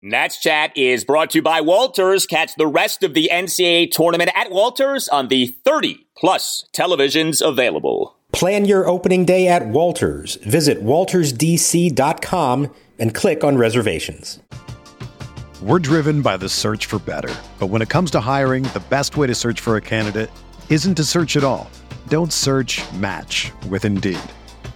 Nats Chat is brought to you by Walters. Catch the rest of the NCAA tournament at Walters on the 30 plus televisions available. Plan your opening day at Walters. Visit waltersdc.com and click on reservations. We're driven by the search for better. But when it comes to hiring, the best way to search for a candidate isn't to search at all. Don't search match with Indeed.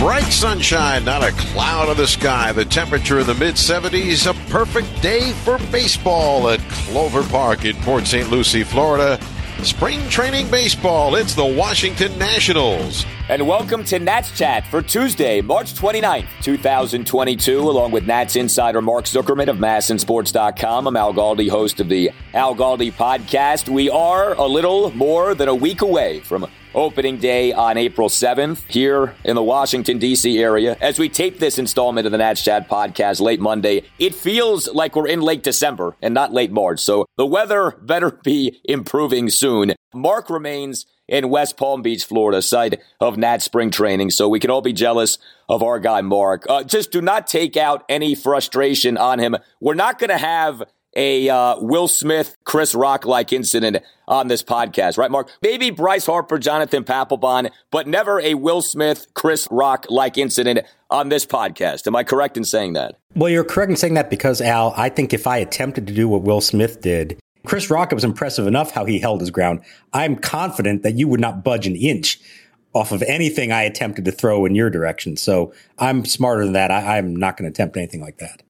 Bright sunshine, not a cloud in the sky. The temperature in the mid 70s. A perfect day for baseball at Clover Park in Port St. Lucie, Florida. Spring training baseball. It's the Washington Nationals. And welcome to Nats Chat for Tuesday, March 29th, 2022, along with Nats insider Mark Zuckerman of MASNsports.com, I'm Al Galdi, host of the Al Galdi podcast. We are a little more than a week away from opening day on April 7th here in the Washington, D.C. area. As we tape this installment of the Nats Chat podcast late Monday, it feels like we're in late December and not late March. So the weather better be improving soon. Mark remains in West Palm Beach, Florida, site of Nat spring training. So we can all be jealous of our guy, Mark. Uh, just do not take out any frustration on him. We're not going to have a uh, Will Smith, Chris Rock like incident on this podcast, right, Mark? Maybe Bryce Harper, Jonathan Papelbon, but never a Will Smith, Chris Rock like incident on this podcast. Am I correct in saying that? Well, you're correct in saying that because, Al, I think if I attempted to do what Will Smith did, Chris Rock, it was impressive enough how he held his ground. I'm confident that you would not budge an inch off of anything I attempted to throw in your direction. So I'm smarter than that. I, I'm not going to attempt anything like that.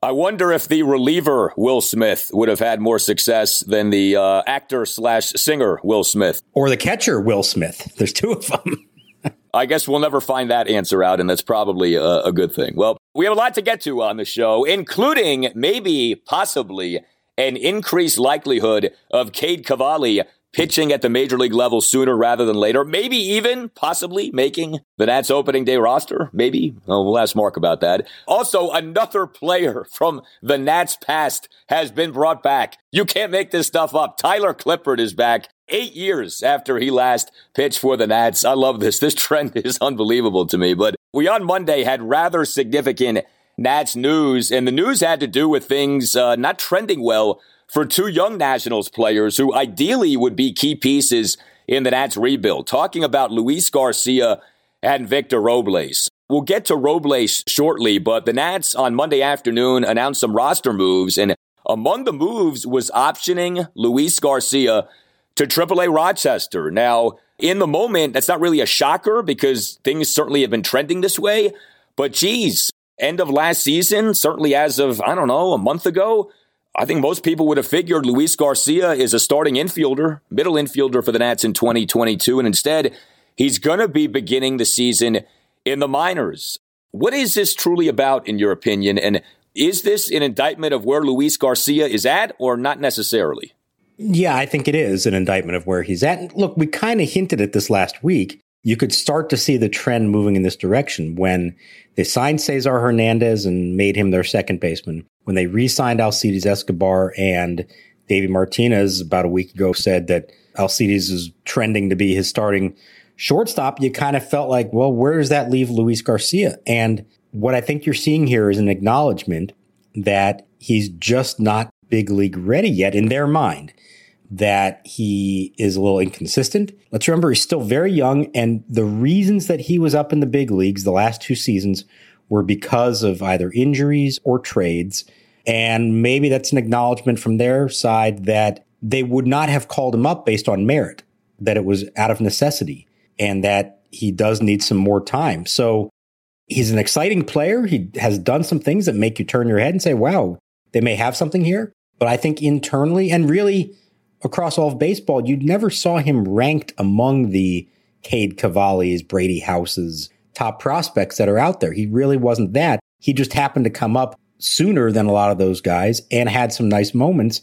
I wonder if the reliever Will Smith would have had more success than the uh, actor slash singer Will Smith, or the catcher Will Smith. There's two of them. I guess we'll never find that answer out, and that's probably a, a good thing. Well, we have a lot to get to on the show, including maybe, possibly, an increased likelihood of Cade Cavalli pitching at the major league level sooner rather than later, maybe even possibly making the Nats opening day roster. Maybe. Oh, we'll ask Mark about that. Also, another player from the Nats past has been brought back. You can't make this stuff up. Tyler Clippard is back eight years after he last pitched for the Nats. I love this. This trend is unbelievable to me. But we on Monday had rather significant Nats news, and the news had to do with things uh, not trending well for two young Nationals players who ideally would be key pieces in the Nats rebuild. Talking about Luis Garcia and Victor Robles. We'll get to Robles shortly, but the Nats on Monday afternoon announced some roster moves, and among the moves was optioning Luis Garcia to AAA Rochester. Now, in the moment, that's not really a shocker because things certainly have been trending this way. But geez, end of last season, certainly as of, I don't know, a month ago, I think most people would have figured Luis Garcia is a starting infielder, middle infielder for the Nats in 2022. And instead, he's going to be beginning the season in the minors. What is this truly about, in your opinion? And is this an indictment of where Luis Garcia is at, or not necessarily? Yeah, I think it is an indictment of where he's at. Look, we kind of hinted at this last week. You could start to see the trend moving in this direction when they signed Cesar Hernandez and made him their second baseman when they re-signed Alcides Escobar and David Martinez about a week ago said that Alcides is trending to be his starting shortstop, you kind of felt like, well, where does that leave Luis Garcia? And what I think you're seeing here is an acknowledgement that he's just not big league ready yet in their mind, that he is a little inconsistent. Let's remember he's still very young, and the reasons that he was up in the big leagues the last two seasons were because of either injuries or trades. And maybe that's an acknowledgement from their side that they would not have called him up based on merit, that it was out of necessity, and that he does need some more time. So he's an exciting player. He has done some things that make you turn your head and say, wow, they may have something here. But I think internally and really across all of baseball, you never saw him ranked among the Cade Cavalli's, Brady Houses, top prospects that are out there. He really wasn't that. He just happened to come up sooner than a lot of those guys and had some nice moments.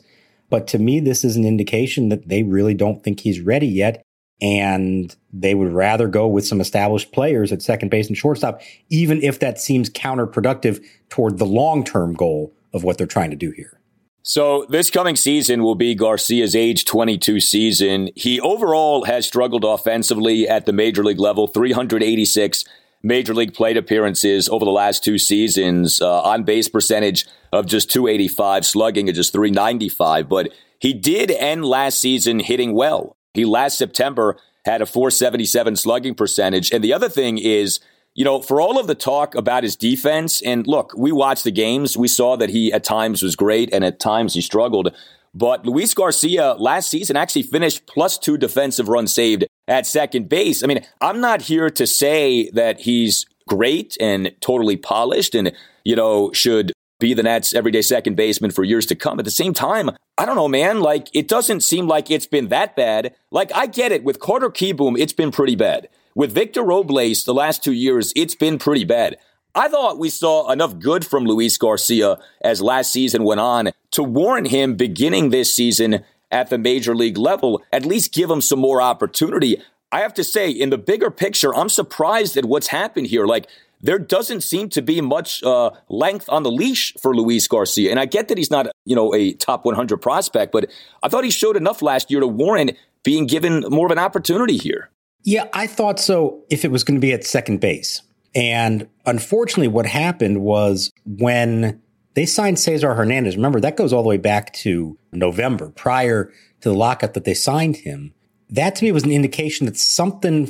But to me, this is an indication that they really don't think he's ready yet. And they would rather go with some established players at second base and shortstop, even if that seems counterproductive toward the long term goal of what they're trying to do here. So this coming season will be Garcia's age 22 season. He overall has struggled offensively at the major league level, 386 major league plate appearances over the last two seasons, uh, on base percentage of just 285, slugging at just 395. But he did end last season hitting well. He last September had a 477 slugging percentage. And the other thing is, you know, for all of the talk about his defense, and look, we watched the games. We saw that he at times was great and at times he struggled. But Luis Garcia last season actually finished plus two defensive runs saved at second base. I mean, I'm not here to say that he's great and totally polished and, you know, should be the Nats everyday second baseman for years to come. At the same time, I don't know, man. Like, it doesn't seem like it's been that bad. Like, I get it. With Carter Kieboom, it's been pretty bad. With Victor Robles, the last two years, it's been pretty bad. I thought we saw enough good from Luis Garcia as last season went on to warrant him beginning this season at the major league level, at least give him some more opportunity. I have to say, in the bigger picture, I'm surprised at what's happened here. Like, there doesn't seem to be much uh, length on the leash for Luis Garcia. And I get that he's not, you know, a top 100 prospect, but I thought he showed enough last year to warrant being given more of an opportunity here. Yeah, I thought so if it was going to be at second base. And unfortunately, what happened was when they signed Cesar Hernandez, remember that goes all the way back to November prior to the lockout that they signed him. That to me was an indication that something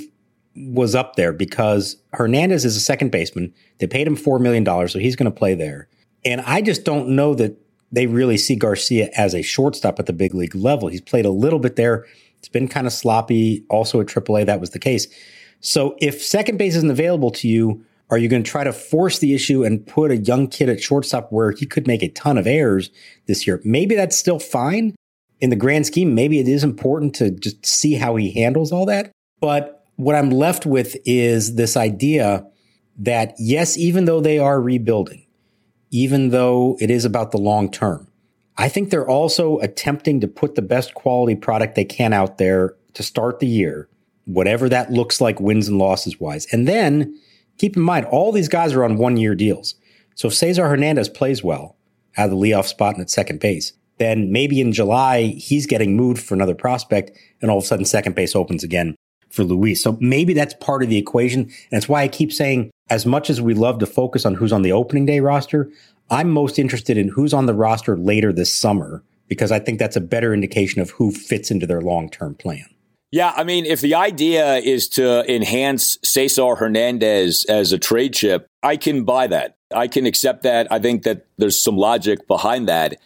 was up there because Hernandez is a second baseman. They paid him $4 million, so he's going to play there. And I just don't know that they really see Garcia as a shortstop at the big league level. He's played a little bit there it's been kind of sloppy. Also at AAA, that was the case. So if second base isn't available to you, are you going to try to force the issue and put a young kid at shortstop where he could make a ton of errors this year? Maybe that's still fine in the grand scheme. Maybe it is important to just see how he handles all that. But what I'm left with is this idea that yes, even though they are rebuilding, even though it is about the long term, I think they're also attempting to put the best quality product they can out there to start the year, whatever that looks like wins and losses wise. And then keep in mind, all these guys are on one year deals. So if Cesar Hernandez plays well out of the leadoff spot and at second base, then maybe in July he's getting moved for another prospect and all of a sudden second base opens again for Luis. So maybe that's part of the equation. And that's why I keep saying as much as we love to focus on who's on the opening day roster, I'm most interested in who's on the roster later this summer because I think that's a better indication of who fits into their long term plan. Yeah, I mean, if the idea is to enhance Cesar Hernandez as a trade chip, I can buy that. I can accept that. I think that there's some logic behind that.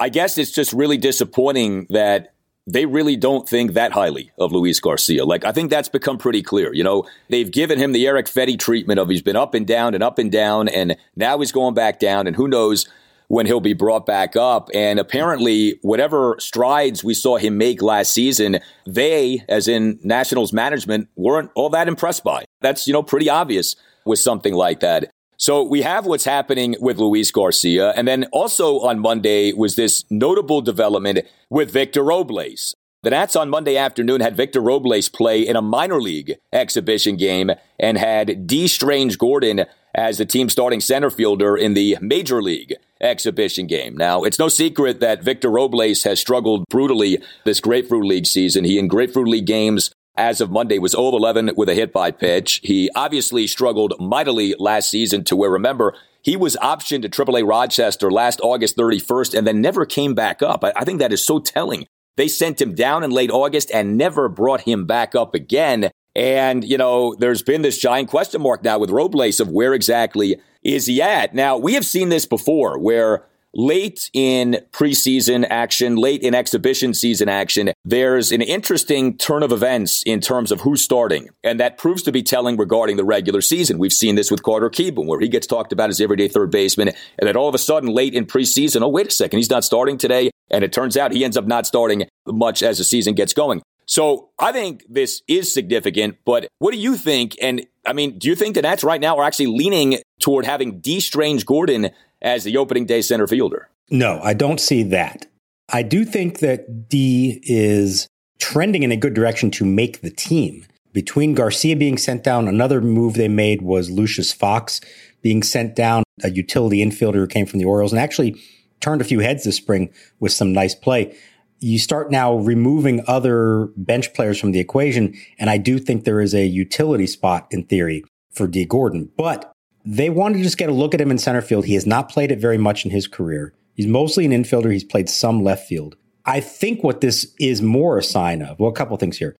I guess it's just really disappointing that they really don't think that highly of Luis Garcia. Like, I think that's become pretty clear. You know, they've given him the Eric Fedde treatment of he's been up and down and up and down, and now he's going back down, and who knows when he'll be brought back up. And apparently, whatever strides we saw him make last season, they, as in Nationals management, weren't all that impressed by. That's, you know, pretty obvious with something like that. So we have what's happening with Luis Garcia. And then also on Monday was this notable development with Victor Robles. The Nats on Monday afternoon had Victor Robles play in a minor league exhibition game and had Dee Strange-Gordon as the team starting center fielder in the major league exhibition game. Now, it's no secret that Victor Robles has struggled brutally this Grapefruit League season. He in Grapefruit League games as of Monday was 0 11 with a hit by pitch. He obviously struggled mightily last season to where, remember, he was optioned to AAA Rochester last August 31st and then never came back up. I, I think that is so telling. They sent him down in late August and never brought him back up again. And, you know, there's been this giant question mark now with Robles of where exactly is he at? Now, we have seen this before where late in preseason action, late in exhibition season action, there's an interesting turn of events in terms of who's starting. And that proves to be telling regarding the regular season. We've seen this with Carter Kieboom, where he gets talked about as everyday third baseman. And then all of a sudden, late in preseason, oh, wait a second, he's not starting today. And it turns out he ends up not starting much as the season gets going. So I think this is significant, but what do you think? And I mean, do you think the Nats right now are actually leaning toward having Dee Strange-Gordon as the opening day center fielder? No, I don't see that. I do think that Dee is trending in a good direction to make the team. Between Garcia being sent down, another move they made was Lucius Fox being sent down, a utility infielder who came from the Orioles and actually turned a few heads this spring with some nice play. You start now removing other bench players from the equation, and I do think there is a utility spot in theory for Dee Gordon. But they wanted to just get a look at him in center field. He has not played it very much in his career. He's mostly an infielder. He's played some left field. I think what this is more a sign of, well, a couple things here.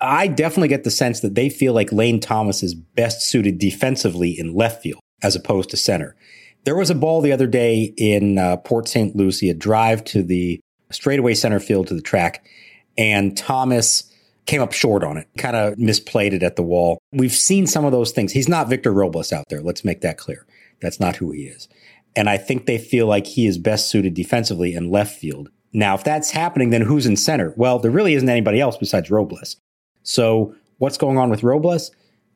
I definitely get the sense that they feel like Lane Thomas is best suited defensively in left field as opposed to center. There was a ball the other day in uh, Port St. Lucie, a drive to the straightaway center field to the track, and Thomas came up short on it, kind of misplayed it at the wall. We've seen some of those things. He's not Victor Robles out there. Let's make that clear. That's not who he is. And I think they feel like he is best suited defensively in left field. Now, if that's happening, then who's in center? Well, there really isn't anybody else besides Robles. So what's going on with Robles?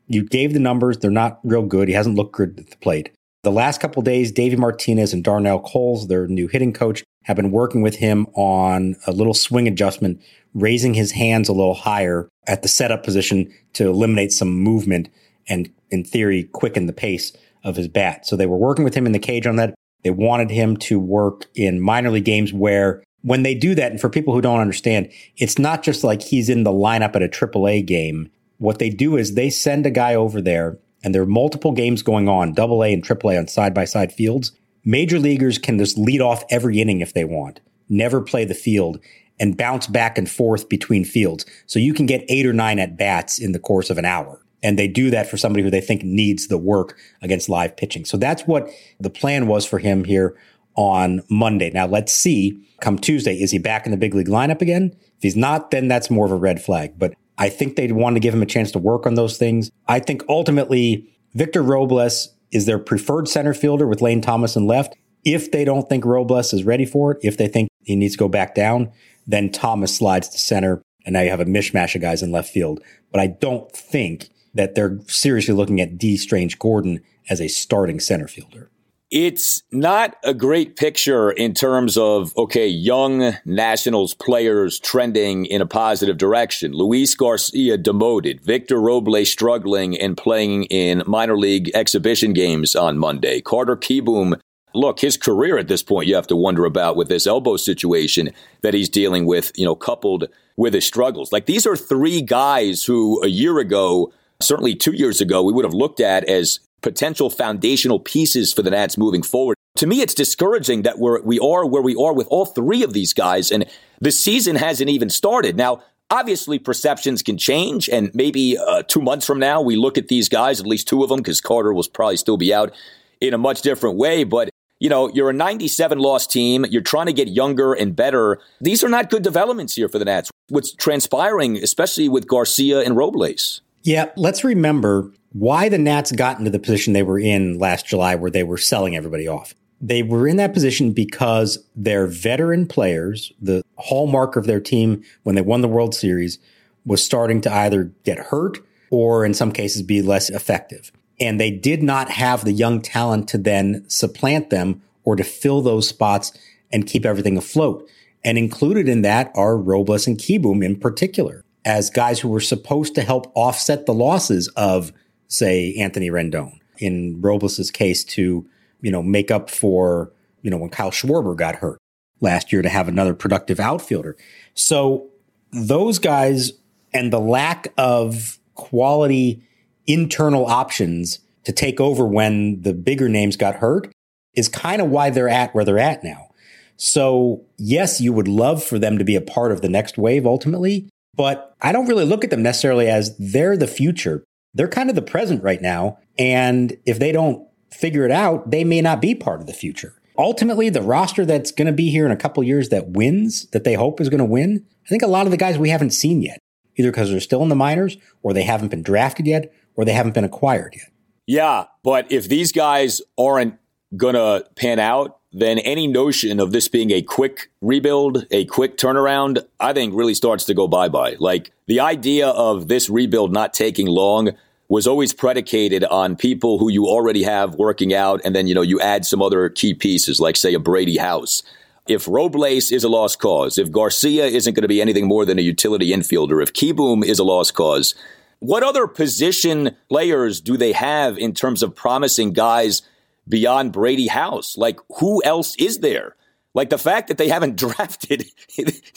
You gave the numbers. They're not real good. He hasn't looked good at the plate. The last couple days, Davey Martinez and Darnell Coles, their new hitting coach, have been working with him on a little swing adjustment, raising his hands a little higher at the setup position to eliminate some movement and, in theory, quicken the pace of his bat. So they were working with him in the cage on that. They wanted him to work in minor league games where when they do that, and for people who don't understand, it's not just like he's in the lineup at a AAA game. What they do is they send a guy over there and there are multiple games going on, double A and triple A on side by side fields. Major leaguers can just lead off every inning if they want, never play the field and bounce back and forth between fields. So you can get eight or nine at bats in the course of an hour. And they do that for somebody who they think needs the work against live pitching. So that's what the plan was for him here on Monday. Now let's see come Tuesday, is he back in the big league lineup again? If he's not, then that's more of a red flag. But I think they'd want to give him a chance to work on those things. I think ultimately Victor Robles is their preferred center fielder with Lane Thomas and left. If they don't think Robles is ready for it, if they think he needs to go back down, then Thomas slides to center. And now you have a mishmash of guys in left field. But I don't think that they're seriously looking at Dee Strange Gordon as a starting center fielder. It's not a great picture in terms of, okay, young Nationals players trending in a positive direction. Luis Garcia demoted, Victor Robles struggling and playing in minor league exhibition games on Monday. Carter Kieboom, look, his career at this point, you have to wonder about with this elbow situation that he's dealing with, you know, coupled with his struggles. Like these are three guys who a year ago, certainly two years ago, we would have looked at as potential foundational pieces for the Nats moving forward. To me, it's discouraging that we're, we are where we are with all three of these guys, and the season hasn't even started. Now, obviously, perceptions can change, and maybe uh, two months from now, we look at these guys, at least two of them, because Carter will probably still be out in a much different way. But you know, you're a 97 loss team. You're trying to get younger and better. These are not good developments here for the Nats. What's transpiring, especially with Garcia and Robles. Yeah, let's remember why the Nats got into the position they were in last July where they were selling everybody off. They were in that position because their veteran players, the hallmark of their team when they won the World Series, was starting to either get hurt or in some cases be less effective. And they did not have the young talent to then supplant them or to fill those spots and keep everything afloat. And included in that are Robles and Kieboom in particular as guys who were supposed to help offset the losses of say Anthony Rendon. In Robles's case, to you know make up for you know when Kyle Schwarber got hurt last year to have another productive outfielder. So those guys and the lack of quality internal options to take over when the bigger names got hurt is kind of why they're at where they're at now. So yes, you would love for them to be a part of the next wave ultimately, but I don't really look at them necessarily as they're the future they're kind of the present right now. And if they don't figure it out, they may not be part of the future. Ultimately, the roster that's going to be here in a couple years that wins, that they hope is going to win, I think a lot of the guys we haven't seen yet, either because they're still in the minors or they haven't been drafted yet or they haven't been acquired yet. Yeah, but if these guys aren't going to pan out, then any notion of this being a quick rebuild, a quick turnaround, I think really starts to go bye bye. Like the idea of this rebuild not taking long was always predicated on people who you already have working out, and then you know you add some other key pieces, like say a Brady House. If Robles is a lost cause, if Garcia isn't going to be anything more than a utility infielder, if Kieboom is a lost cause, what other position players do they have in terms of promising guys beyond Brady House? Like, who else is there? Like the fact that they haven't drafted,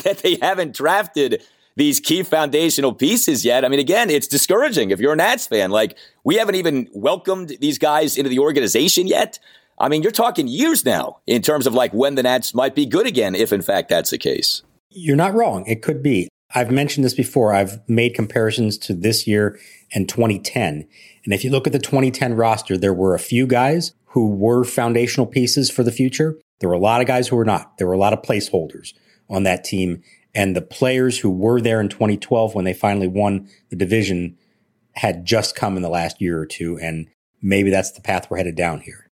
that they haven't drafted these key foundational pieces yet. I mean, again, it's discouraging if you're a Nats fan. Like, we haven't even welcomed these guys into the organization yet. I mean, you're talking years now in terms of like when the Nats might be good again, if in fact that's the case. You're not wrong. It could be. I've mentioned this before. I've made comparisons to this year and 2010. And if you look at the 2010 roster, there were a few guys who were foundational pieces for the future. There were a lot of guys who were not. There were a lot of placeholders on that team. And the players who were there in 2012 when they finally won the division had just come in the last year or two. And maybe that's the path we're headed down here.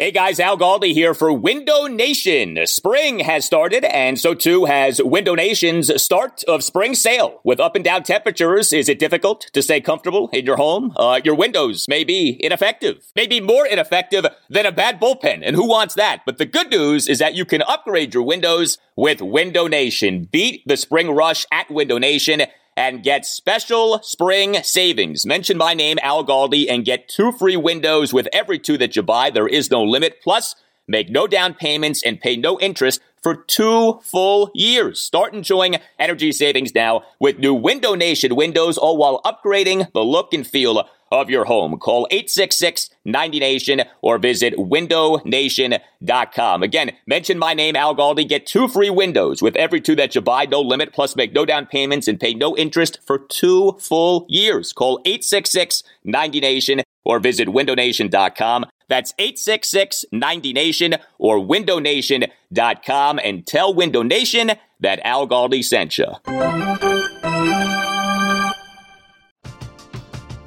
Hey guys, Al Galdi here for Window Nation. Spring has started, and so too has Window Nation's start of spring sale. With up and down temperatures, is it difficult to stay comfortable in your home? Uh, your windows may be ineffective, maybe more ineffective than a bad bullpen, and who wants that? But the good news is that you can upgrade your windows with Window Nation. Beat the spring rush at Window Nation and get special spring savings. Mention my name, Al Galdi, and get two free windows with every two that you buy. There is no limit. Plus, make no down payments and pay no interest for two full years. Start enjoying energy savings now with new Window Nation windows, all while upgrading the look and feel of your home. Call 866-90Nation or visit windownation.com. Again, mention my name, Al Galdi. Get two free windows with every two that you buy. No limit. Plus make no down payments and pay no interest for two full years. Call 866-90Nation or visit windownation.com. That's 866-90Nation or windownation.com and tell Window Nation that Al Galdi sent you.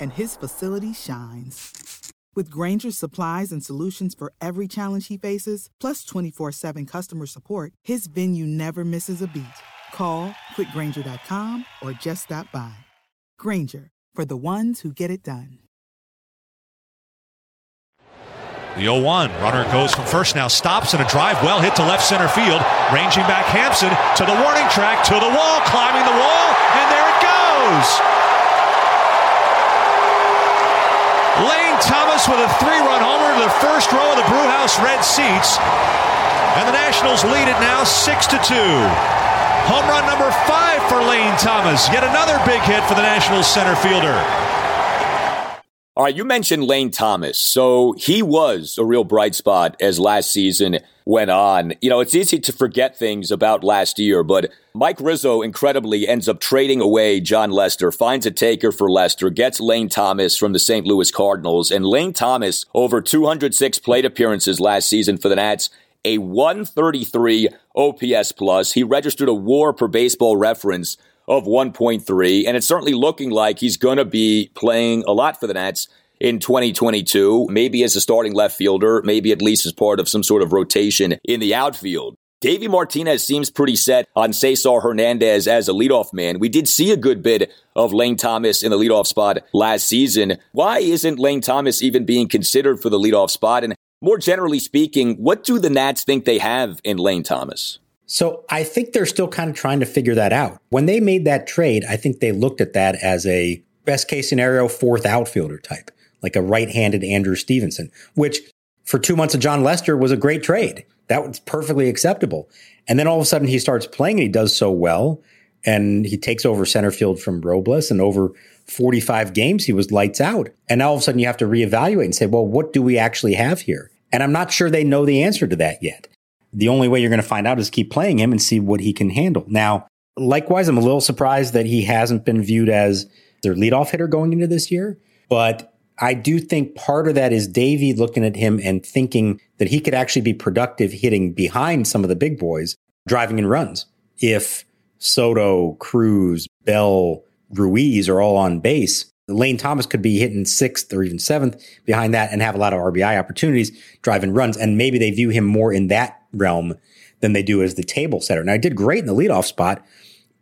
and his facility shines. With Grainger's supplies and solutions for every challenge he faces, plus 24 7 customer support, his venue never misses a beat. Call click grainger.com or just stop by. Granger, for the ones who get it done. The 0 1. Runner goes from first now, stops in a drive well hit to left center field. Ranging back Hampson to the warning track, to the wall, climbing the wall, and there it goes. Thomas with a three run homer to the first row of the Brewhouse red seats. And the Nationals lead it now 6 to 2. Home run number five for Lane Thomas. Yet another big hit for the Nationals center fielder. All right, you mentioned Lane Thomas. So he was a real bright spot as last season went on. You know, it's easy to forget things about last year, but Mike Rizzo incredibly ends up trading away Jon Lester, finds a taker for Lester, gets Lane Thomas from the St. Louis Cardinals, and Lane Thomas over 206 plate appearances last season for the Nats a 133 OPS plus. He registered a war per baseball reference of 1.3, and it's certainly looking like he's going to be playing a lot for the Nats in 2022, maybe as a starting left fielder, maybe at least as part of some sort of rotation in the outfield. Davey Martinez seems pretty set on Cesar Hernandez as a leadoff man. We did see a good bit of Lane Thomas in the leadoff spot last season. Why isn't Lane Thomas even being considered for the leadoff spot? And more generally speaking, what do the Nats think they have in Lane Thomas? So I think they're still kind of trying to figure that out. When they made that trade, I think they looked at that as a best case scenario fourth outfielder type, like a right-handed Andrew Stevenson, which for two months of Jon Lester was a great trade. That was perfectly acceptable. And then all of a sudden he starts playing and he does so well. And he takes over center field from Robles and over 45 games, he was lights out. And now all of a sudden you have to reevaluate and say, well, what do we actually have here? And I'm not sure they know the answer to that yet the only way you're going to find out is keep playing him and see what he can handle. Now, likewise, I'm a little surprised that he hasn't been viewed as their leadoff hitter going into this year, but I do think part of that is Davey looking at him and thinking that he could actually be productive hitting behind some of the big boys, driving in runs. If Soto, Cruz, Bell, Ruiz are all on base, Lane Thomas could be hitting sixth or even seventh behind that and have a lot of RBI opportunities, driving runs. And maybe they view him more in that realm than they do as the table setter. Now, I did great in the leadoff spot,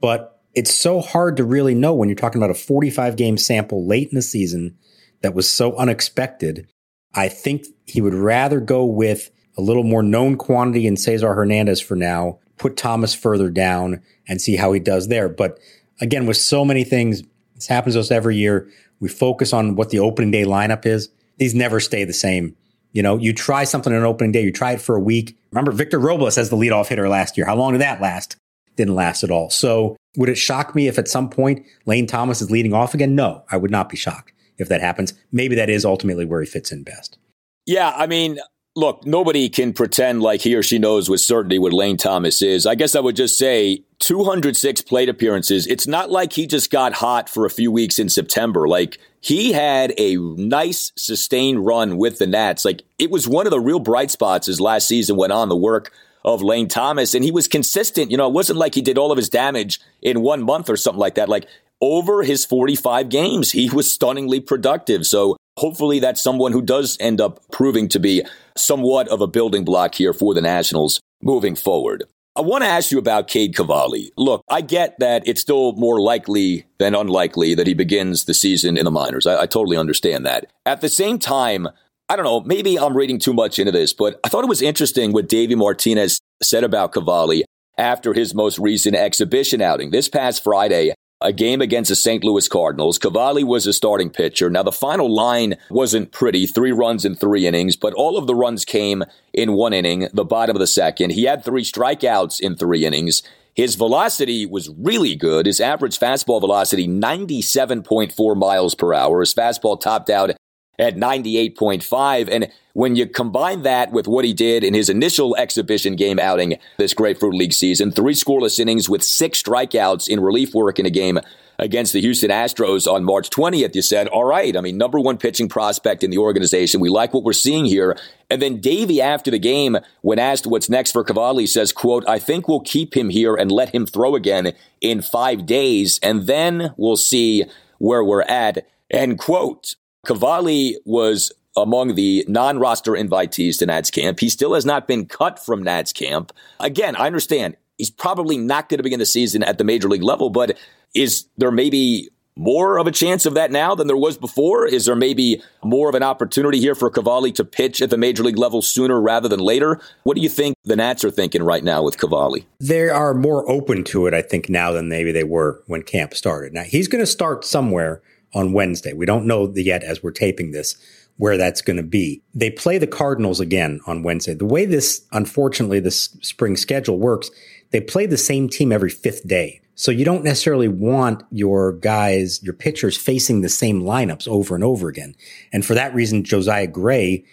but it's so hard to really know when you're talking about a 45 game sample late in the season that was so unexpected. I think he would rather go with a little more known quantity in Cesar Hernandez for now, put Thomas further down and see how he does there. But again, with so many things, this happens to us every year. We focus on what the opening day lineup is. These never stay the same. You know, you try something on an opening day, you try it for a week. Remember Victor Robles as the leadoff hitter last year. How long did that last? Didn't last at all. So would it shock me if at some point Lane Thomas is leading off again? No, I would not be shocked if that happens. Maybe that is ultimately where he fits in best. Yeah, I mean, look, nobody can pretend like he or she knows with certainty what Lane Thomas is. I guess I would just say 206 plate appearances. It's not like he just got hot for a few weeks in September. Like he had a nice sustained run with the Nats. Like it was one of the real bright spots as last season went on the work of Lane Thomas and he was consistent. You know, it wasn't like he did all of his damage in one month or something like that. Like over his 45 games, he was stunningly productive. So hopefully that's someone who does end up proving to be somewhat of a building block here for the Nationals moving forward. I want to ask you about Cade Cavalli. Look, I get that it's still more likely than unlikely that he begins the season in the minors. I, I totally understand that. At the same time, I don't know, maybe I'm reading too much into this, but I thought it was interesting what Davey Martinez said about Cavalli after his most recent exhibition outing. This past Friday, a game against the St. Louis Cardinals. Cavalli was a starting pitcher. Now, the final line wasn't pretty three runs in three innings, but all of the runs came in one inning, the bottom of the second. He had three strikeouts in three innings. His velocity was really good. His average fastball velocity, 97.4 miles per hour. His fastball topped out at 98.5. And when you combine that with what he did in his initial exhibition game outing this Grapefruit League season, three scoreless innings with six strikeouts in relief work in a game against the Houston Astros on March 20th, you said, all right, I mean, number one pitching prospect in the organization. We like what we're seeing here. And then Davey, after the game, when asked what's next for Cavalli, says, quote, I think we'll keep him here and let him throw again in five days, and then we'll see where we're at, end quote. Cavalli was among the non-roster invitees to Nats camp. He still has not been cut from Nats camp. Again, I understand he's probably not going to begin the season at the major league level, but is there maybe more of a chance of that now than there was before? Is there maybe more of an opportunity here for Cavalli to pitch at the major league level sooner rather than later? What do you think the Nats are thinking right now with Cavalli? They are more open to it, I think, now than maybe they were when camp started. Now, he's going to start somewhere on Wednesday. We don't know yet as we're taping this where that's going to be. They play the Cardinals again on Wednesday. The way this, unfortunately, this spring schedule works, they play the same team every fifth day. So you don't necessarily want your guys, your pitchers facing the same lineups over and over again. And for that reason, Josiah Gray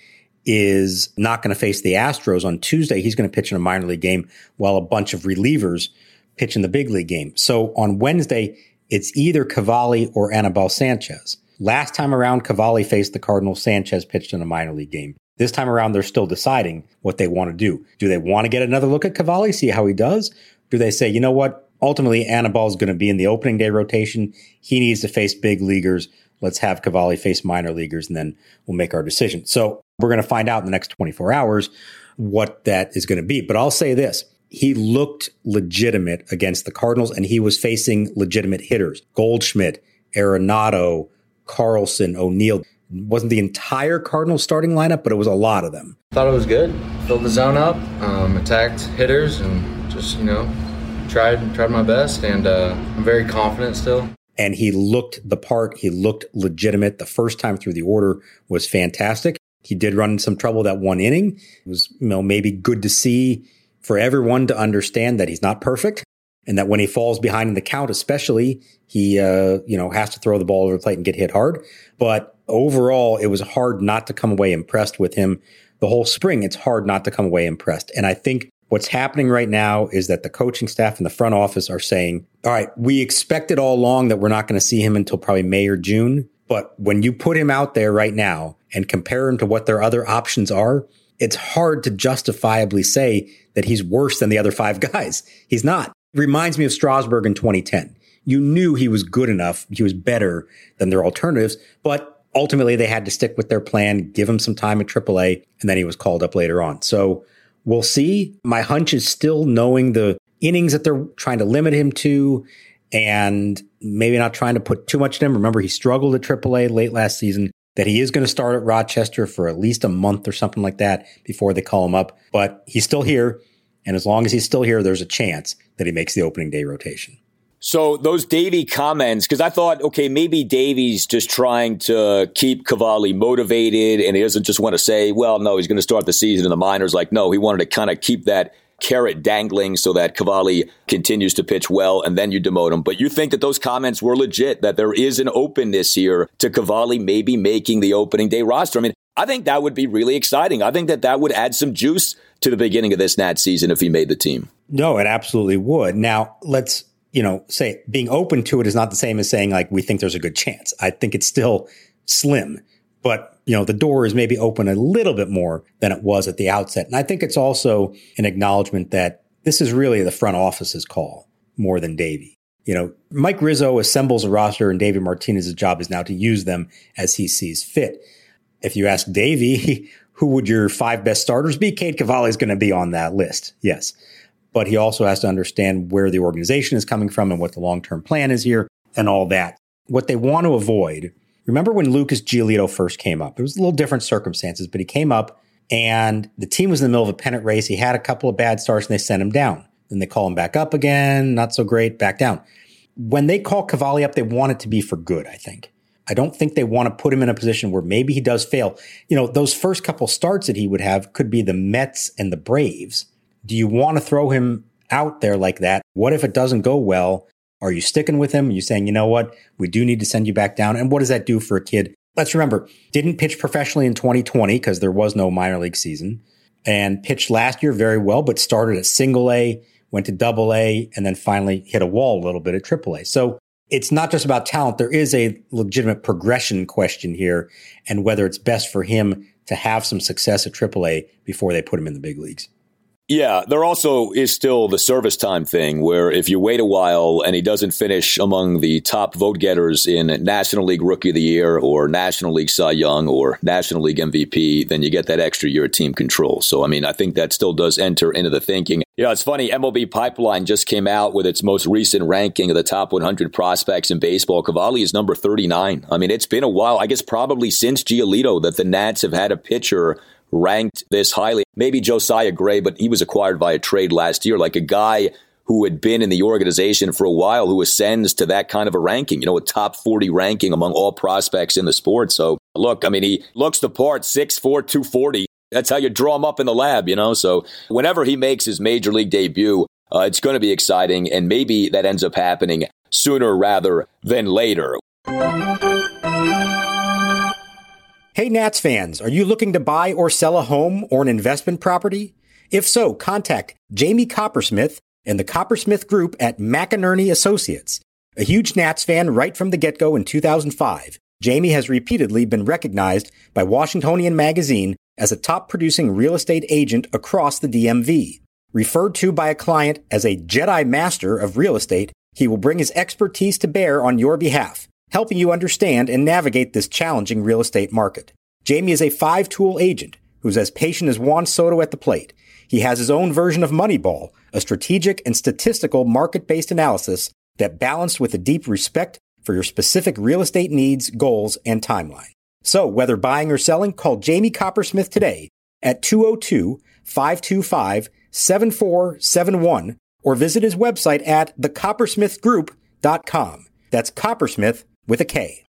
is not going to face the Astros on Tuesday. He's going to pitch in a minor league game while a bunch of relievers pitch in the big league game. So on Wednesday, it's either Cavalli or Anibal Sanchez. Last time around, Cavalli faced the Cardinals. Sanchez pitched in a minor league game. This time around, they're still deciding what they want to do. Do they want to get another look at Cavalli, see how he does? Do they say, you know what? Ultimately, Anibal is going to be in the opening day rotation. He needs to face big leaguers. Let's have Cavalli face minor leaguers, and then we'll make our decision. So we're going to find out in the next 24 hours what that is going to be. But I'll say this. He looked legitimate against the Cardinals, and he was facing legitimate hitters. Goldschmidt, Arenado, Carlson, O'Neill. wasn't the entire Cardinals starting lineup, but it was a lot of them. Thought it was good. Filled the zone up, um, attacked hitters, and just you know tried tried my best, and uh, I'm very confident still. And he looked the part. He looked legitimate. The first time through the order was fantastic. He did run into some trouble that one inning. It was you know maybe good to see for everyone to understand that he's not perfect and that when he falls behind in the count, especially, he uh, you know has to throw the ball over the plate and get hit hard. But overall, it was hard not to come away impressed with him. The whole spring, it's hard not to come away impressed. And I think what's happening right now is that the coaching staff and the front office are saying, "All right, we expected all along that we're not going to see him until probably May or June." But when you put him out there right now and compare him to what their other options are, it's hard to justifiably say that he's worse than the other five guys. He's not It reminds me of Strasburg in 2010. You knew he was good enough. He was better than their alternatives, but ultimately they had to stick with their plan, give him some time at AAA, and then he was called up later on. So we'll see. My hunch is still knowing the innings that they're trying to limit him to and maybe not trying to put too much in him. Remember, he struggled at AAA late last season. That he is going to start at Rochester for at least a month or something like that before they call him up. But he's still here. And as long as he's still here, there's a chance that he makes the opening day rotation. So those Davey comments, because I thought, okay, maybe Davey's just trying to keep Cavalli motivated, and he doesn't just want to say, well, no, he's going to start the season in the minors. Like, no, he wanted to kind of keep that carrot dangling so that Cavalli continues to pitch well, and then you demote him. But you think that those comments were legit, that there is an openness here to Cavalli maybe making the opening day roster. I mean, I think that would be really exciting. I think that that would add some juice to the beginning of this Nat season if he made the team. No, it absolutely would. Now, let's, you know, say being open to it is not the same as saying like we think there's a good chance. I think it's still slim, but you know, the door is maybe open a little bit more than it was at the outset. And I think it's also an acknowledgement that this is really the front office's call more than Davey. You know, Mike Rizzo assembles a roster and Davey Martinez's job is now to use them as he sees fit. If you ask Davey, who would your five best starters be? Cade Cavalli is going to be on that list. Yes. But he also has to understand where the organization is coming from and what the long term plan is here and all that. What they want to avoid, remember when Lucas Giolito first came up? It was a little different circumstances, but he came up and the team was in the middle of a pennant race. He had a couple of bad starts and they sent him down. Then they call him back up again, not so great, back down. When they call Cavalli up, they want it to be for good, I think. I don't think they want to put him in a position where maybe he does fail. You know, those first couple starts that he would have could be the Mets and the Braves. Do you want to throw him out there like that? What if it doesn't go well? Are you sticking with him? Are you saying, you know what? We do need to send you back down. And what does that do for a kid? Let's remember, didn't pitch professionally in 2020 because there was no minor league season and pitched last year very well, but started at single A, went to double A, and then finally hit a wall a little bit at triple A. So it's not just about talent. There is a legitimate progression question here and whether it's best for him to have some success at AAA before they put him in the big leagues. Yeah, there also is still the service time thing where if you wait a while and he doesn't finish among the top vote getters in National League Rookie of the Year or National League Cy Young or National League MVP, then you get that extra year of team control. So, I mean, I think that still does enter into the thinking. You know, it's funny, MLB Pipeline just came out with its most recent ranking of the top 100 prospects in baseball. Cavalli is number 39. I mean, it's been a while, I guess probably since Giolito, that the Nats have had a pitcher ranked this highly. Maybe Josiah Gray, but he was acquired via trade last year, like a guy who had been in the organization for a while who ascends to that kind of a ranking, you know, a top 40 ranking among all prospects in the sport. So look, I mean, he looks the part, 6'4, 240. That's how you draw him up in the lab, you know? So whenever he makes his major league debut, uh, it's going to be exciting, and maybe that ends up happening sooner rather than later. Hey, Nats fans, are you looking to buy or sell a home or an investment property? If so, contact Jamie Coppersmith and the Coppersmith Group at McEnearney Associates. A huge Nats fan right from the get-go in 2005, Jamie has repeatedly been recognized by Washingtonian Magazine as a top producing real estate agent across the DMV. Referred to by a client as a Jedi Master of real estate, he will bring his expertise to bear on your behalf helping you understand and navigate this challenging real estate market. Jamie is a five tool agent who's as patient as Juan Soto at the plate. He has his own version of Moneyball, a strategic and statistical market based analysis that balanced with a deep respect for your specific real estate needs, goals, and timeline. So whether buying or selling, call Jamie Coppersmith today at 202 525 7471 or visit his website at thecoppersmithgroup.com. That's Coppersmith with a K.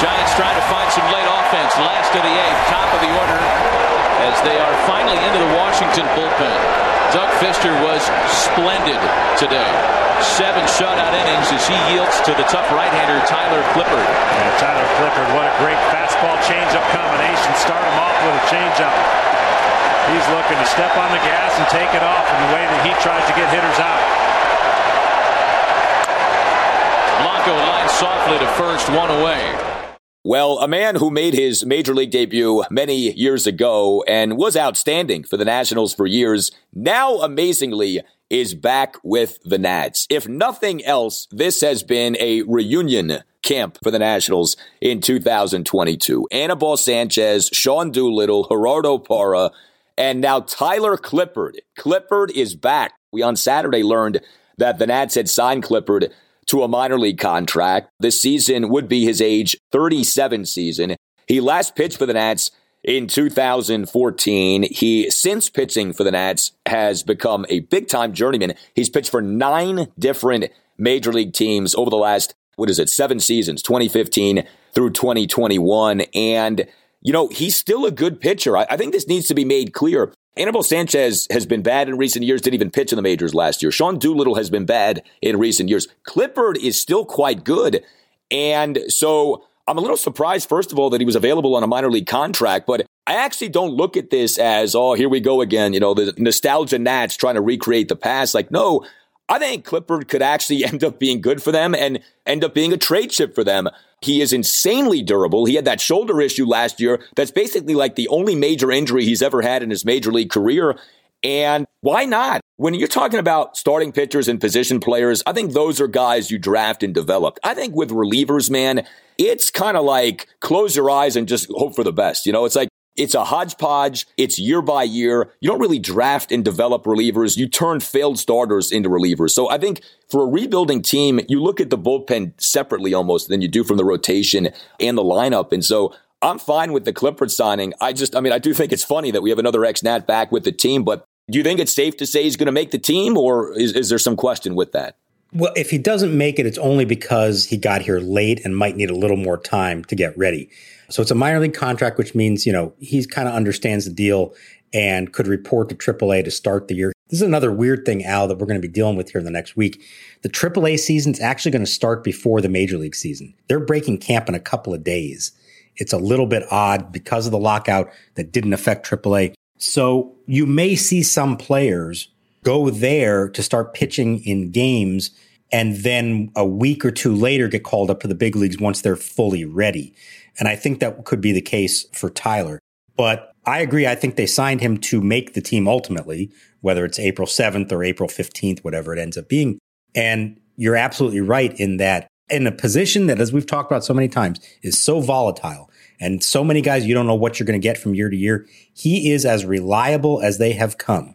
Giants trying to find some late offense. Last of the eighth, top of the order, as they are finally into the Washington bullpen. Doug Fister was splendid today. Seven shutout innings as he yields to the tough right-hander Tyler Clippard. Yeah, Tyler Clippard, what a great fastball changeup combination. Start him off with a changeup. He's looking to step on the gas and take it off in the way that he tries to get hitters out. Softly to first, one away. Well, a man who made his major league debut many years ago and was outstanding for the Nationals for years, now amazingly is back with the Nats. If nothing else, this has been a reunion camp for the Nationals in 2022. Anibal Sanchez, Sean Doolittle, Gerardo Parra, and now Tyler Clippard. Clippard is back. We on Saturday learned that the Nats had signed Clippard to a minor league contract. This season would be his age 37 season. He last pitched for the Nats in 2014. He, since pitching for the Nats, has become a big time journeyman. He's pitched for nine different major league teams over the last, what is it, seven seasons, 2015 through 2021. And, you know, he's still a good pitcher. I, I think this needs to be made clear. Anibal Sanchez has been bad in recent years, didn't even pitch in the majors last year. Sean Doolittle has been bad in recent years. Clippard is still quite good. And so I'm a little surprised, first of all, that he was available on a minor league contract, but I actually don't look at this as, oh, here we go again, you know, the nostalgia Nats trying to recreate the past. Like, no, I think Clippard could actually end up being good for them and end up being a trade chip for them. He is insanely durable. He had that shoulder issue last year. That's basically like the only major injury he's ever had in his major league career. And why not? When you're talking about starting pitchers and position players, I think those are guys you draft and develop. I think with relievers, man, it's kind of like close your eyes and just hope for the best. You know, it's like it's a hodgepodge. It's year by year. You don't really draft and develop relievers. You turn failed starters into relievers. So I think for a rebuilding team, you look at the bullpen separately almost than you do from the rotation and the lineup. And so I'm fine with the Clippard signing. I just, I mean, I do think it's funny that we have another ex-Nat back with the team, but do you think it's safe to say he's going to make the team or is, is there some question with that? Well, if he doesn't make it, it's only because he got here late and might need a little more time to get ready. So it's a minor league contract, which means, you know, he kind of understands the deal and could report to AAA to start the year. This is another weird thing, Al, that we're going to be dealing with here in the next week. The AAA season is actually going to start before the Major League season. They're breaking camp in a couple of days. It's a little bit odd because of the lockout that didn't affect AAA. So you may see some players go there to start pitching in games and then a week or two later get called up to the big leagues once they're fully ready. And I think that could be the case for Tyler. But I agree. I think they signed him to make the team ultimately, whether it's April 7th or April 15th, whatever it ends up being. And you're absolutely right in that in a position that, as we've talked about so many times, is so volatile and so many guys, you don't know what you're going to get from year to year. He is as reliable as they have come.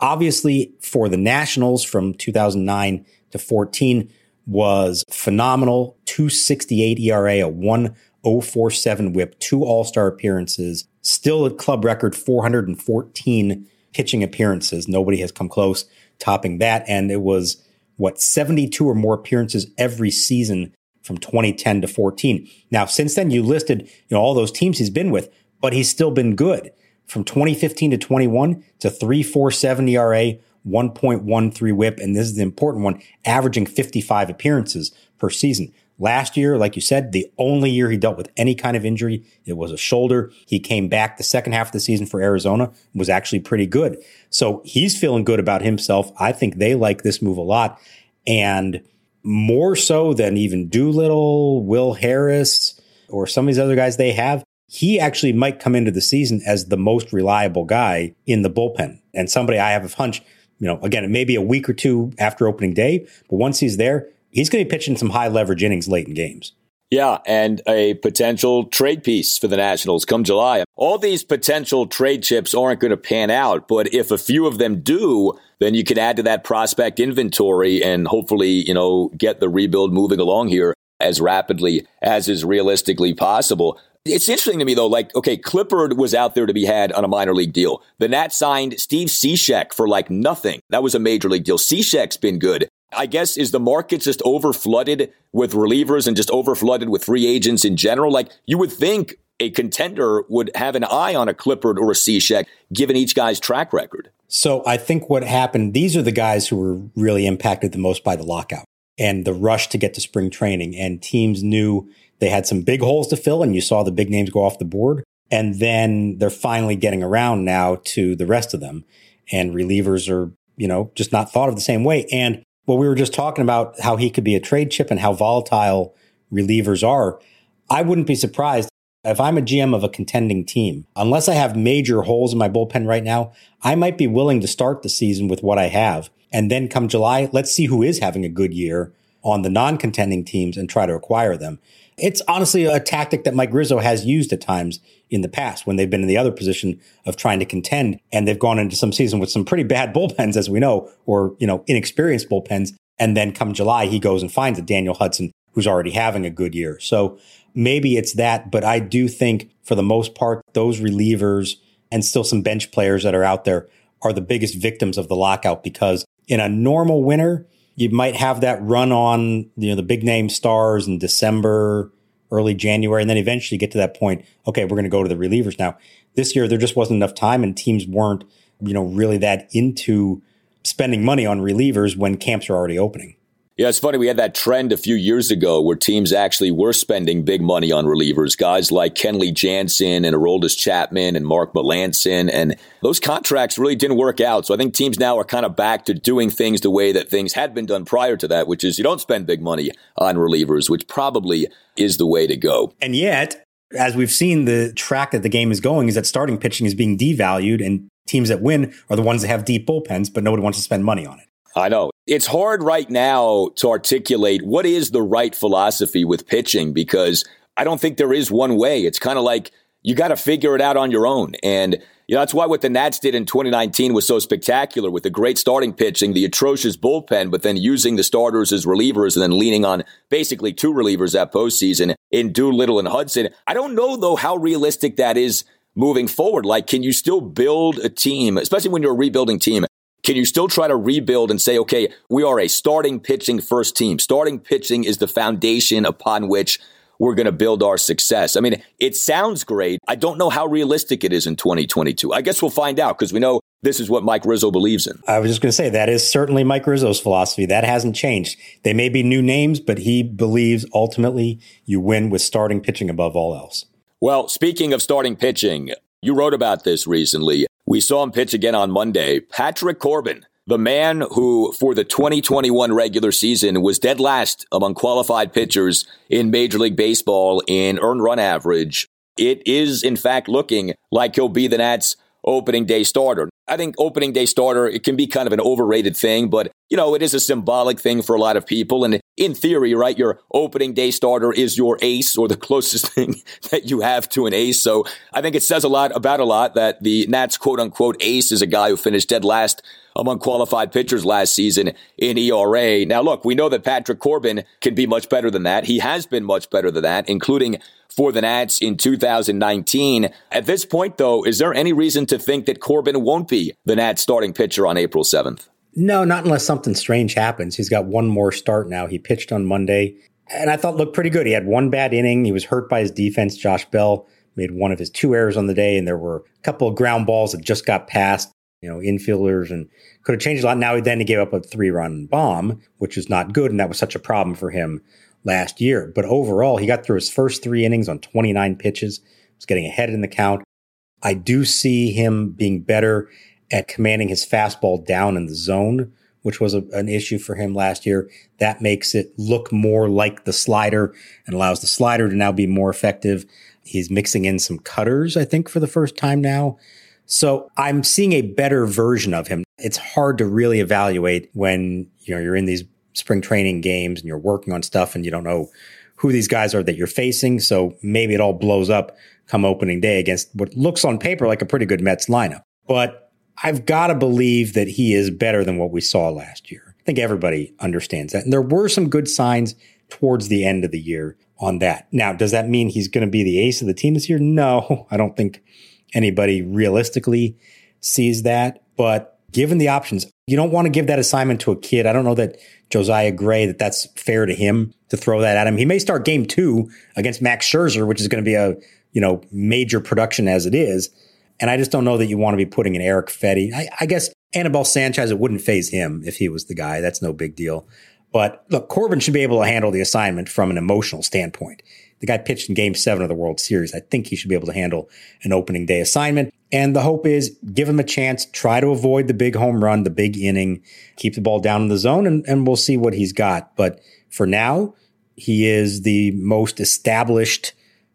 Obviously, for the Nationals from 2009 to 14 was phenomenal. 268 ERA, a 1 047 whip, two All Star appearances, still a club record 414 pitching appearances. Nobody has come close topping that. And it was what 72 or more appearances every season from 2010 to 14. Now, since then, you listed you know all those teams he's been with, but he's still been good. From 2015 to 21, to a 3.47 ERA, 1.13 whip. And this is the important one, averaging 55 appearances per season. Last year, like you said, the only year he dealt with any kind of injury, it was a shoulder. He came back the second half of the season for Arizona, was actually pretty good. So he's feeling good about himself. I think they like this move a lot. And more so than even Doolittle, Will Harris, or some of these other guys they have, he actually might come into the season as the most reliable guy in the bullpen. And somebody I have a hunch, you know, again, it may be a week or two after opening day, but once he's there, he's going to be pitching some high leverage innings late in games. Yeah, and a potential trade piece for the Nationals come July. All these potential trade chips aren't going to pan out, but if a few of them do, then you can add to that prospect inventory and hopefully, you know, get the rebuild moving along here as rapidly as is realistically possible. It's interesting to me though, like, okay, Clippard was out there to be had on a minor league deal. The Nats signed Steve Cishek for like nothing. That was a major league deal. Cishek's been good. I guess is the market just over flooded with relievers and just over flooded with free agents in general? Like you would think a contender would have an eye on a Clippard or a Cishek, given each guy's track record. So I think what happened, these are the guys who were really impacted the most by the lockout and the rush to get to spring training. And teams knew they had some big holes to fill, and you saw the big names go off the board. And then they're finally getting around now to the rest of them. And relievers are, you know, just not thought of the same way. And well, we were just talking about how he could be a trade chip and how volatile relievers are. I wouldn't be surprised if I'm a GM of a contending team, unless I have major holes in my bullpen right now, I might be willing to start the season with what I have. And then come July, let's see who is having a good year on the non contending teams and try to acquire them. It's honestly a tactic that Mike Rizzo has used at times in the past when they've been in the other position of trying to contend and they've gone into some season with some pretty bad bullpens, as we know, or, you know, inexperienced bullpens. And then come July, he goes and finds a Daniel Hudson who's already having a good year. So maybe it's that, but I do think for the most part, those relievers and still some bench players that are out there are the biggest victims of the lockout because in a normal winter, you might have that run on, you know, the big name stars in December, early January, and then eventually get to that point. Okay, we're going to go to the relievers now. This year, there just wasn't enough time, and teams weren't, you know, really that into spending money on relievers when camps are already opening. Yeah, it's funny. We had that trend a few years ago where teams actually were spending big money on relievers. Guys like Kenley Jansen and Aroldis Chapman and Mark Melancon. And those contracts really didn't work out. So I think teams now are kind of back to doing things the way that things had been done prior to that, which is you don't spend big money on relievers, which probably is the way to go. And yet, as we've seen, the track that the game is going is that starting pitching is being devalued and teams that win are the ones that have deep bullpens, but nobody wants to spend money on it. I know. It's hard right now to articulate what is the right philosophy with pitching because I don't think there is one way. It's kind of like you got to figure it out on your own. And you know, that's why what the Nats did in 2019 was so spectacular with the great starting pitching, the atrocious bullpen, but then using the starters as relievers and then leaning on basically two relievers that postseason in Doolittle and Hudson. I don't know though how realistic that is moving forward. Like, can you still build a team, especially when you're a rebuilding team? Can you still try to rebuild and say, okay, we are a starting pitching first team? Starting pitching is the foundation upon which we're going to build our success. I mean, it sounds great. I don't know how realistic it is in 2022. I guess we'll find out because we know this is what Mike Rizzo believes in. I was just going to say that is certainly Mike Rizzo's philosophy. That hasn't changed. They may be new names, but he believes ultimately you win with starting pitching above all else. Well, speaking of starting pitching, you wrote about this recently. We saw him pitch again on Monday. Patrick Corbin, the man who, for the 2021 regular season, was dead last among qualified pitchers in Major League Baseball in earned run average. It is, in fact, looking like he'll be the Nats' opening day starter. I think opening day starter, it can be kind of an overrated thing, but you know, it is a symbolic thing for a lot of people. And in theory, right, your opening day starter is your ace or the closest thing that you have to an ace. So I think it says a lot about a lot that the Nats quote unquote ace is a guy who finished dead last among qualified pitchers last season in ERA. Now, look, we know that Patrick Corbin can be much better than that. He has been much better than that, including for the Nats in 2019. At this point, though, is there any reason to think that Corbin won't be the Nats starting pitcher on April 7th? No, not unless something strange happens. He's got one more start now. He pitched on Monday and I thought looked pretty good. He had one bad inning. He was hurt by his defense, Josh Bell, made one of his two errors on the day, and there were a couple of ground balls that just got past, you know, infielders and could have changed a lot. Now, then he gave up a three run bomb, which is not good. And that was such a problem for him last year. But overall, he got through his first three innings on 29 pitches, was getting ahead in the count. I do see him being better at commanding his fastball down in the zone, which was a, an issue for him last year. That makes it look more like the slider and allows the slider to now be more effective. He's mixing in some cutters, I think, for the first time now. So I'm seeing a better version of him. It's hard to really evaluate when you know you're in these spring training games and you're working on stuff and you don't know who these guys are that you're facing. So maybe it all blows up come opening day against what looks on paper like a pretty good Mets lineup. But I've got to believe that he is better than what we saw last year. I think everybody understands that. And there were some good signs towards the end of the year on that. Now, does that mean he's going to be the ace of the team this year? No, I don't think anybody realistically sees that. But given the options, you don't want to give that assignment to a kid. I don't know that Josiah Gray, that that's fair to him to throw that at him. He may start game two against Max Scherzer, which is going to be a, you know, major production as it is. And I just don't know that you want to be putting in Erick Fedde. I, I guess Anibal Sanchez, it wouldn't phase him if he was the guy. That's no big deal. But look, Corbin should be able to handle the assignment from an emotional standpoint. The guy pitched in game seven of the World Series. I think he should be able to handle an opening day assignment. And the hope is give him a chance, try to avoid the big home run, the big inning, keep the ball down in the zone, and, and we'll see what he's got. But for now, he is the most established,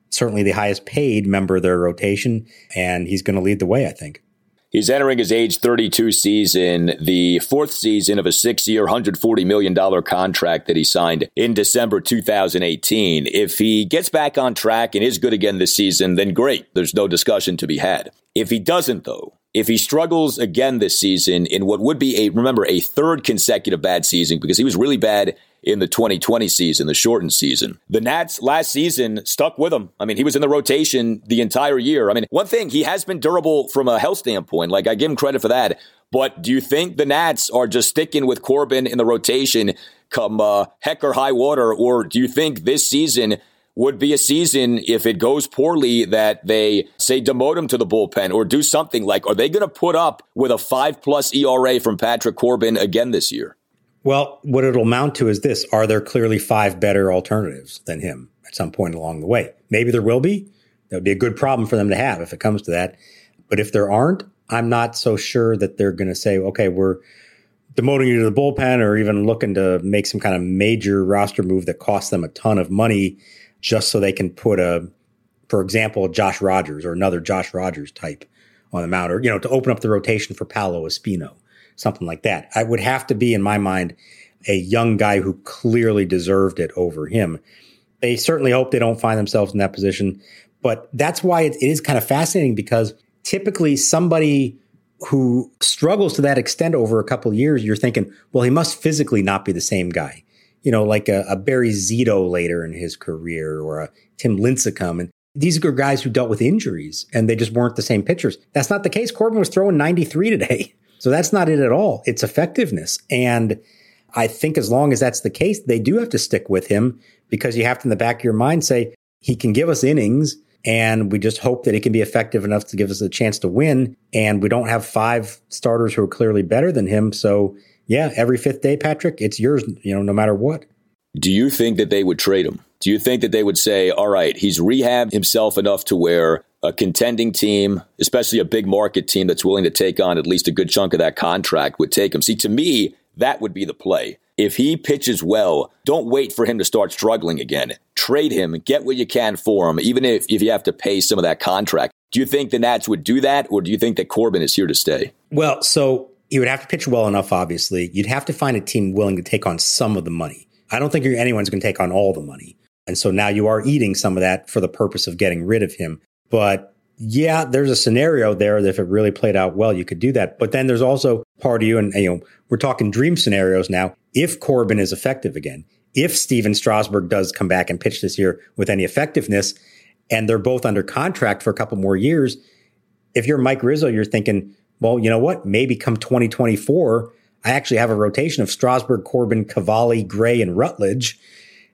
certainly the highest paid member of their rotation, and he's going to lead the way, I think. He's entering his age 32 season, the fourth season of a six year, $140 million contract that he signed in December 2018. If he gets back on track and is good again this season, then great. There's no discussion to be had. If he doesn't, though, if he struggles again this season in what would be a, remember, a third consecutive bad season because he was really bad in the 2020 season, the shortened season. The Nats last season stuck with him. I mean, he was in the rotation the entire year. I mean, one thing, he has been durable from a health standpoint. Like, I give him credit for that. But do you think the Nats are just sticking with Corbin in the rotation come uh, heck or high water? Or do you think this season would be a season if it goes poorly that they say demote him to the bullpen or do something like, are they going to put up with a five plus ERA from Patrick Corbin again this year? Well, what it'll amount to is this Are there clearly five better alternatives than him at some point along the way? Maybe there will be. That would be a good problem for them to have if it comes to that. But if there aren't, I'm not so sure that they're going to say, okay, we're demoting you to the bullpen or even looking to make some kind of major roster move that costs them a ton of money just so they can put a, for example, Josh Rogers or another Josh Rogers type on the mound or, you know, to open up the rotation for Paolo Espino something like that. I would have to be, in my mind, a young guy who clearly deserved it over him. They certainly hope they don't find themselves in that position. But that's why it, is kind of fascinating because typically somebody who struggles to that extent over a couple years, you're thinking, well, he must physically not be the same guy. You know, like a, a Barry Zito later in his career or a Tim Lincecum. And these are guys who dealt with injuries and they just weren't the same pitchers. That's not the case. Corbin was throwing 93 today. So that's not it at all. It's effectiveness. And I think as long as that's the case, they do have to stick with him because you have to in the back of your mind say he can give us innings and we just hope that he can be effective enough to give us a chance to win. And we don't have five starters who are clearly better than him. So yeah, every fifth day, Patrick, it's yours, you know, no matter what. Do you think that they would trade him? Do you think that they would say, all right, he's rehabbed himself enough to where a contending team, especially a big market team that's willing to take on at least a good chunk of that contract, would take him. See, to me, that would be the play. If he pitches well, don't wait for him to start struggling again. Trade him, get what you can for him, even if, if you have to pay some of that contract. Do you think the Nats would do that, or do you think that Corbin is here to stay? Well, so you would have to pitch well enough, obviously. You'd have to find a team willing to take on some of the money. I don't think anyone's going to take on all the money. And so now you are eating some of that for the purpose of getting rid of him. But yeah, there's a scenario there that if it really played out well, you could do that. But then there's also part of you, and you know, we're talking dream scenarios now. If Corbin is effective again, if Stephen Strasburg does come back and pitch this year with any effectiveness, and they're both under contract for a couple more years, if you're Mike Rizzo, you're thinking, well, you know what? Maybe come 2024, I actually have a rotation of Strasburg, Corbin, Cavalli, Gray, and Rutledge,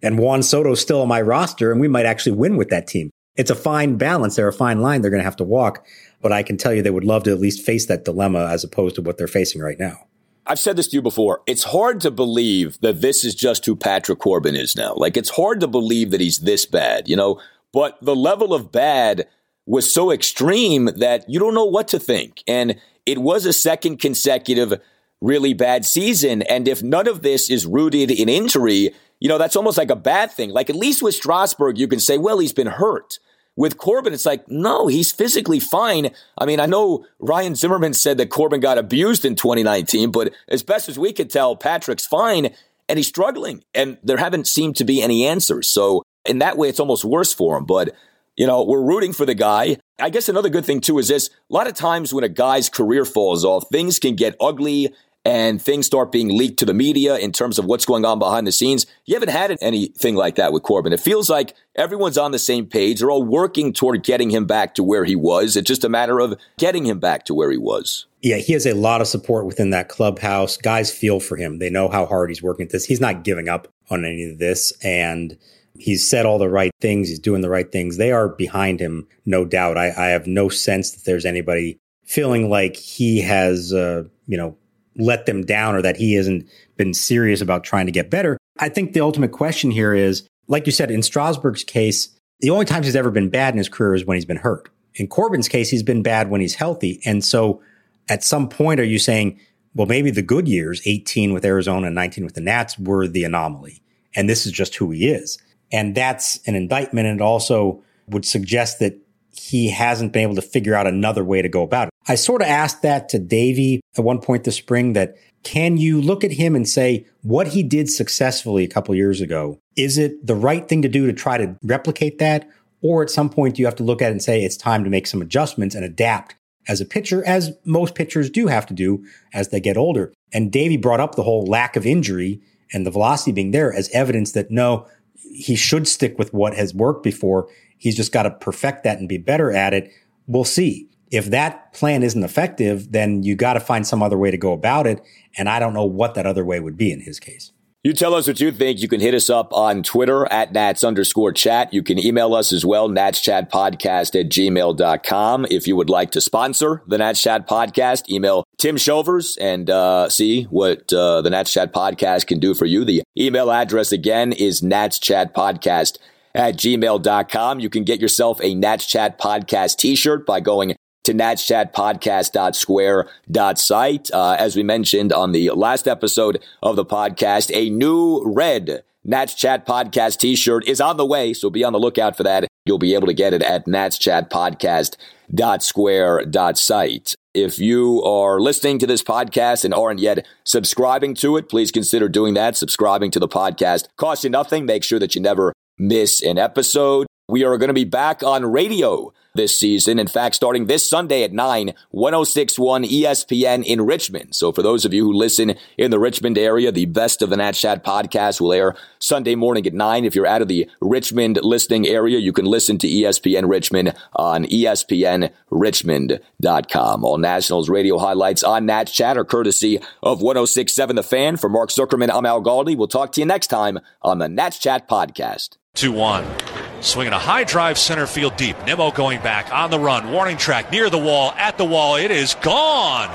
and Juan Soto still on my roster, and we might actually win with that team. It's a fine balance. They're a fine line they're going to have to walk. But I can tell you they would love to at least face that dilemma as opposed to what they're facing right now. I've said this to you before. It's hard to believe that this is just who Patrick Corbin is now. Like, it's hard to believe that he's this bad, you know? But the level of bad was so extreme that you don't know what to think. And it was a second consecutive really bad season. And if none of this is rooted in injury, you know, that's almost like a bad thing. Like, at least with Strasburg, you can say, well, he's been hurt. With Corbin, it's like, no, he's physically fine. I mean, I know Ryan Zimmerman said that Corbin got abused in 2019, but as best as we could tell, Patrick's fine and he's struggling. And there haven't seemed to be any answers. So, in that way, it's almost worse for him. But, you know, we're rooting for the guy. I guess another good thing, too, is this a lot of times when a guy's career falls off, things can get ugly and things start being leaked to the media in terms of what's going on behind the scenes. You haven't had anything like that with Corbin. It feels like everyone's on the same page. They're all working toward getting him back to where he was. It's just a matter of getting him back to where he was. Yeah, he has a lot of support within that clubhouse. Guys feel for him. They know how hard he's working at this. He's not giving up on any of this. And he's said all the right things. He's doing the right things. They are behind him, no doubt. I, I have no sense that there's anybody feeling like he has, uh, you know, let them down or that he hasn't been serious about trying to get better. I think the ultimate question here is, like you said, in Strasburg's case, the only times he's ever been bad in his career is when he's been hurt. In Corbin's case, he's been bad when he's healthy. And so at some point, are you saying, well, maybe the good years, 18 with Arizona and 19 with the Nats, were the anomaly. And this is just who he is. And that's an indictment. And it also would suggest that he hasn't been able to figure out another way to go about it. I sort of asked that to Davey at one point this spring that can you look at him and say what he did successfully a couple years ago? Is it the right thing to do to try to replicate that? Or at some point, do you have to look at it and say it's time to make some adjustments and adapt as a pitcher, as most pitchers do have to do as they get older. And Davey brought up the whole lack of injury and the velocity being there as evidence that no, he should stick with what has worked before. He's just got to perfect that and be better at it. We'll see if that plan isn't effective, then you got to find some other way to go about it. And I don't know what that other way would be in his case. You tell us what you think. You can hit us up on Twitter at Nats underscore chat. You can email us as well, Nats Chat Podcast at gmail.com. If you would like to sponsor the Nats Chat Podcast, email Tim Shovers and uh, see what uh, the Nats Chat Podcast can do for you. The email address again is Nats Chat Podcast at gmail.com. You can get yourself a Nats Chat Podcast t shirt by going to natschatpodcast.square.site. Uh, as we mentioned on the last episode of the podcast, a new red Nats Chat Podcast t-shirt is on the way, so be on the lookout for that. You'll be able to get it at natschatpodcast.square.site. If you are listening to this podcast and aren't yet subscribing to it, please consider doing that. Subscribing to the podcast costs you nothing. Make sure that you never miss an episode. We are going to be back on radio this season. In fact, starting this Sunday at 9, 1061 ESPN in Richmond. So for those of you who listen in the Richmond area, the best of the Nat Chat podcast will air Sunday morning at 9. If you're out of the Richmond listening area, you can listen to ESPN Richmond on ESPNRichmond.com. All Nationals radio highlights on Nat Chat are courtesy of 1067 The Fan. For Mark Zuckerman, I'm Al Galdi. We'll talk to you next time on the Nats Chat podcast. 2 1. Swinging a high drive center field deep. Nimmo going back on the run. Warning track near the wall, at the wall. It is gone.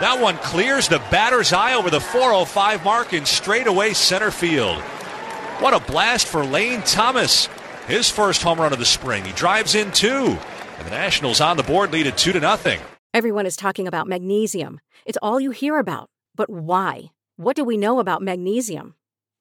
That one clears the batter's eye over the 405 mark in straightaway center field. What a blast for Lane Thomas. His first home run of the spring. He drives in two. And the Nationals on the board lead at 2 to nothing. Everyone is talking about magnesium. It's all you hear about. But why? What do we know about magnesium?